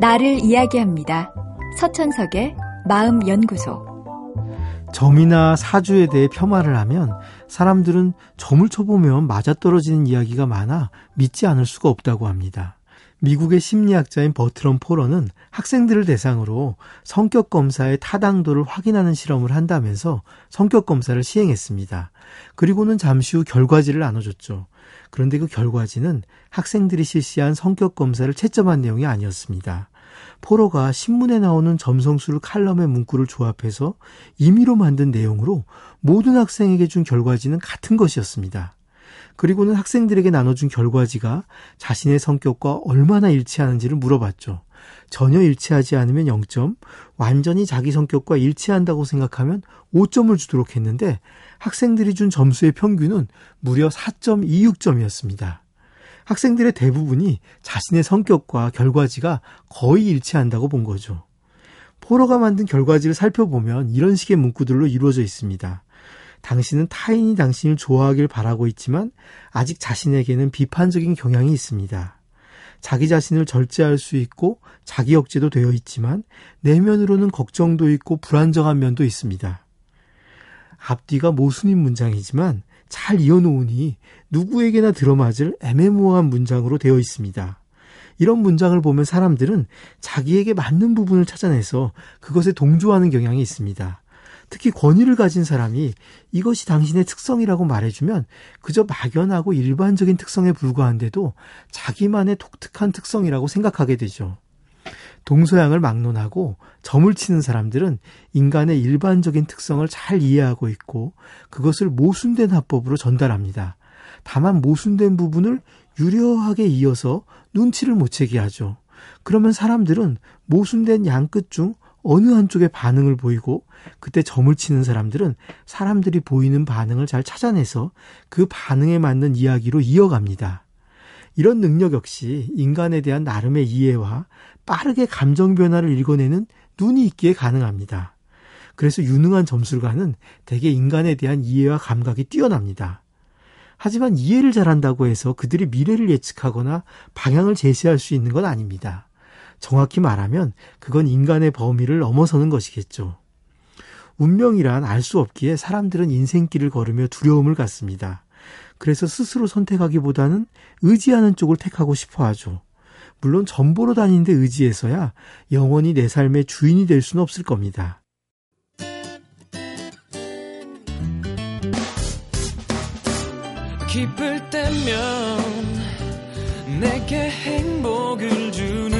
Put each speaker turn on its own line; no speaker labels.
나를 이야기합니다. 서천석의 마음연구소.
점이나 사주에 대해 폄하를 하면 사람들은 점을 쳐보면 맞아떨어지는 이야기가 많아 믿지 않을 수가 없다고 합니다. 미국의 심리학자인 버트럼 포러는 학생들을 대상으로 성격 검사의 타당도를 확인하는 실험을 한다면서 성격 검사를 시행했습니다. 그리고는 잠시 후 결과지를 나눠줬죠. 그런데 그 결과지는 학생들이 실시한 성격 검사를 채점한 내용이 아니었습니다. 포로가 신문에 나오는 점성술을 칼럼의 문구를 조합해서 임의로 만든 내용으로 모든 학생에게 준 결과지는 같은 것이었습니다. 그리고는 학생들에게 나눠준 결과지가 자신의 성격과 얼마나 일치하는지를 물어봤죠. 전혀 일치하지 않으면 0점, 완전히 자기 성격과 일치한다고 생각하면 5점을 주도록 했는데 학생들이 준 점수의 평균은 무려 4.26점이었습니다. 학생들의 대부분이 자신의 성격과 결과지가 거의 일치한다고 본 거죠. 포로가 만든 결과지를 살펴보면 이런 식의 문구들로 이루어져 있습니다. 당신은 타인이 당신을 좋아하길 바라고 있지만 아직 자신에게는 비판적인 경향이 있습니다. 자기 자신을 절제할 수 있고 자기 억제도 되어 있지만 내면으로는 걱정도 있고 불안정한 면도 있습니다. 앞뒤가 모순인 문장이지만 잘 이어놓으니 누구에게나 들어맞을 애매모호한 문장으로 되어 있습니다. 이런 문장을 보면 사람들은 자기에게 맞는 부분을 찾아내서 그것에 동조하는 경향이 있습니다. 특히 권위를 가진 사람이 이것이 당신의 특성이라고 말해주면 그저 막연하고 일반적인 특성에 불과한데도 자기만의 독특한 특성이라고 생각하게 되죠. 동서양을 막론하고 점을 치는 사람들은 인간의 일반적인 특성을 잘 이해하고 있고 그것을 모순된 합법으로 전달합니다. 다만 모순된 부분을 유려하게 이어서 눈치를 못 채게 하죠. 그러면 사람들은 모순된 양끝 중 어느 한쪽에 반응을 보이고 그때 점을 치는 사람들은 사람들이 보이는 반응을 잘 찾아내서 그 반응에 맞는 이야기로 이어갑니다. 이런 능력 역시 인간에 대한 나름의 이해와 빠르게 감정 변화를 읽어내는 눈이 있기에 가능합니다. 그래서 유능한 점술가는 대개 인간에 대한 이해와 감각이 뛰어납니다. 하지만 이해를 잘한다고 해서 그들이 미래를 예측하거나 방향을 제시할 수 있는 건 아닙니다. 정확히 말하면 그건 인간의 범위를 넘어서는 것이겠죠. 운명이란 알 수 없기에 사람들은 인생길을 걸으며 두려움을 갖습니다. 그래서 스스로 선택하기보다는 의지하는 쪽을 택하고 싶어 하죠. 물론 전보로 다니는데 의지해서야 영원히 내 삶의 주인이 될 수는 없을 겁니다. 기쁠 때면 내게 행복을 주는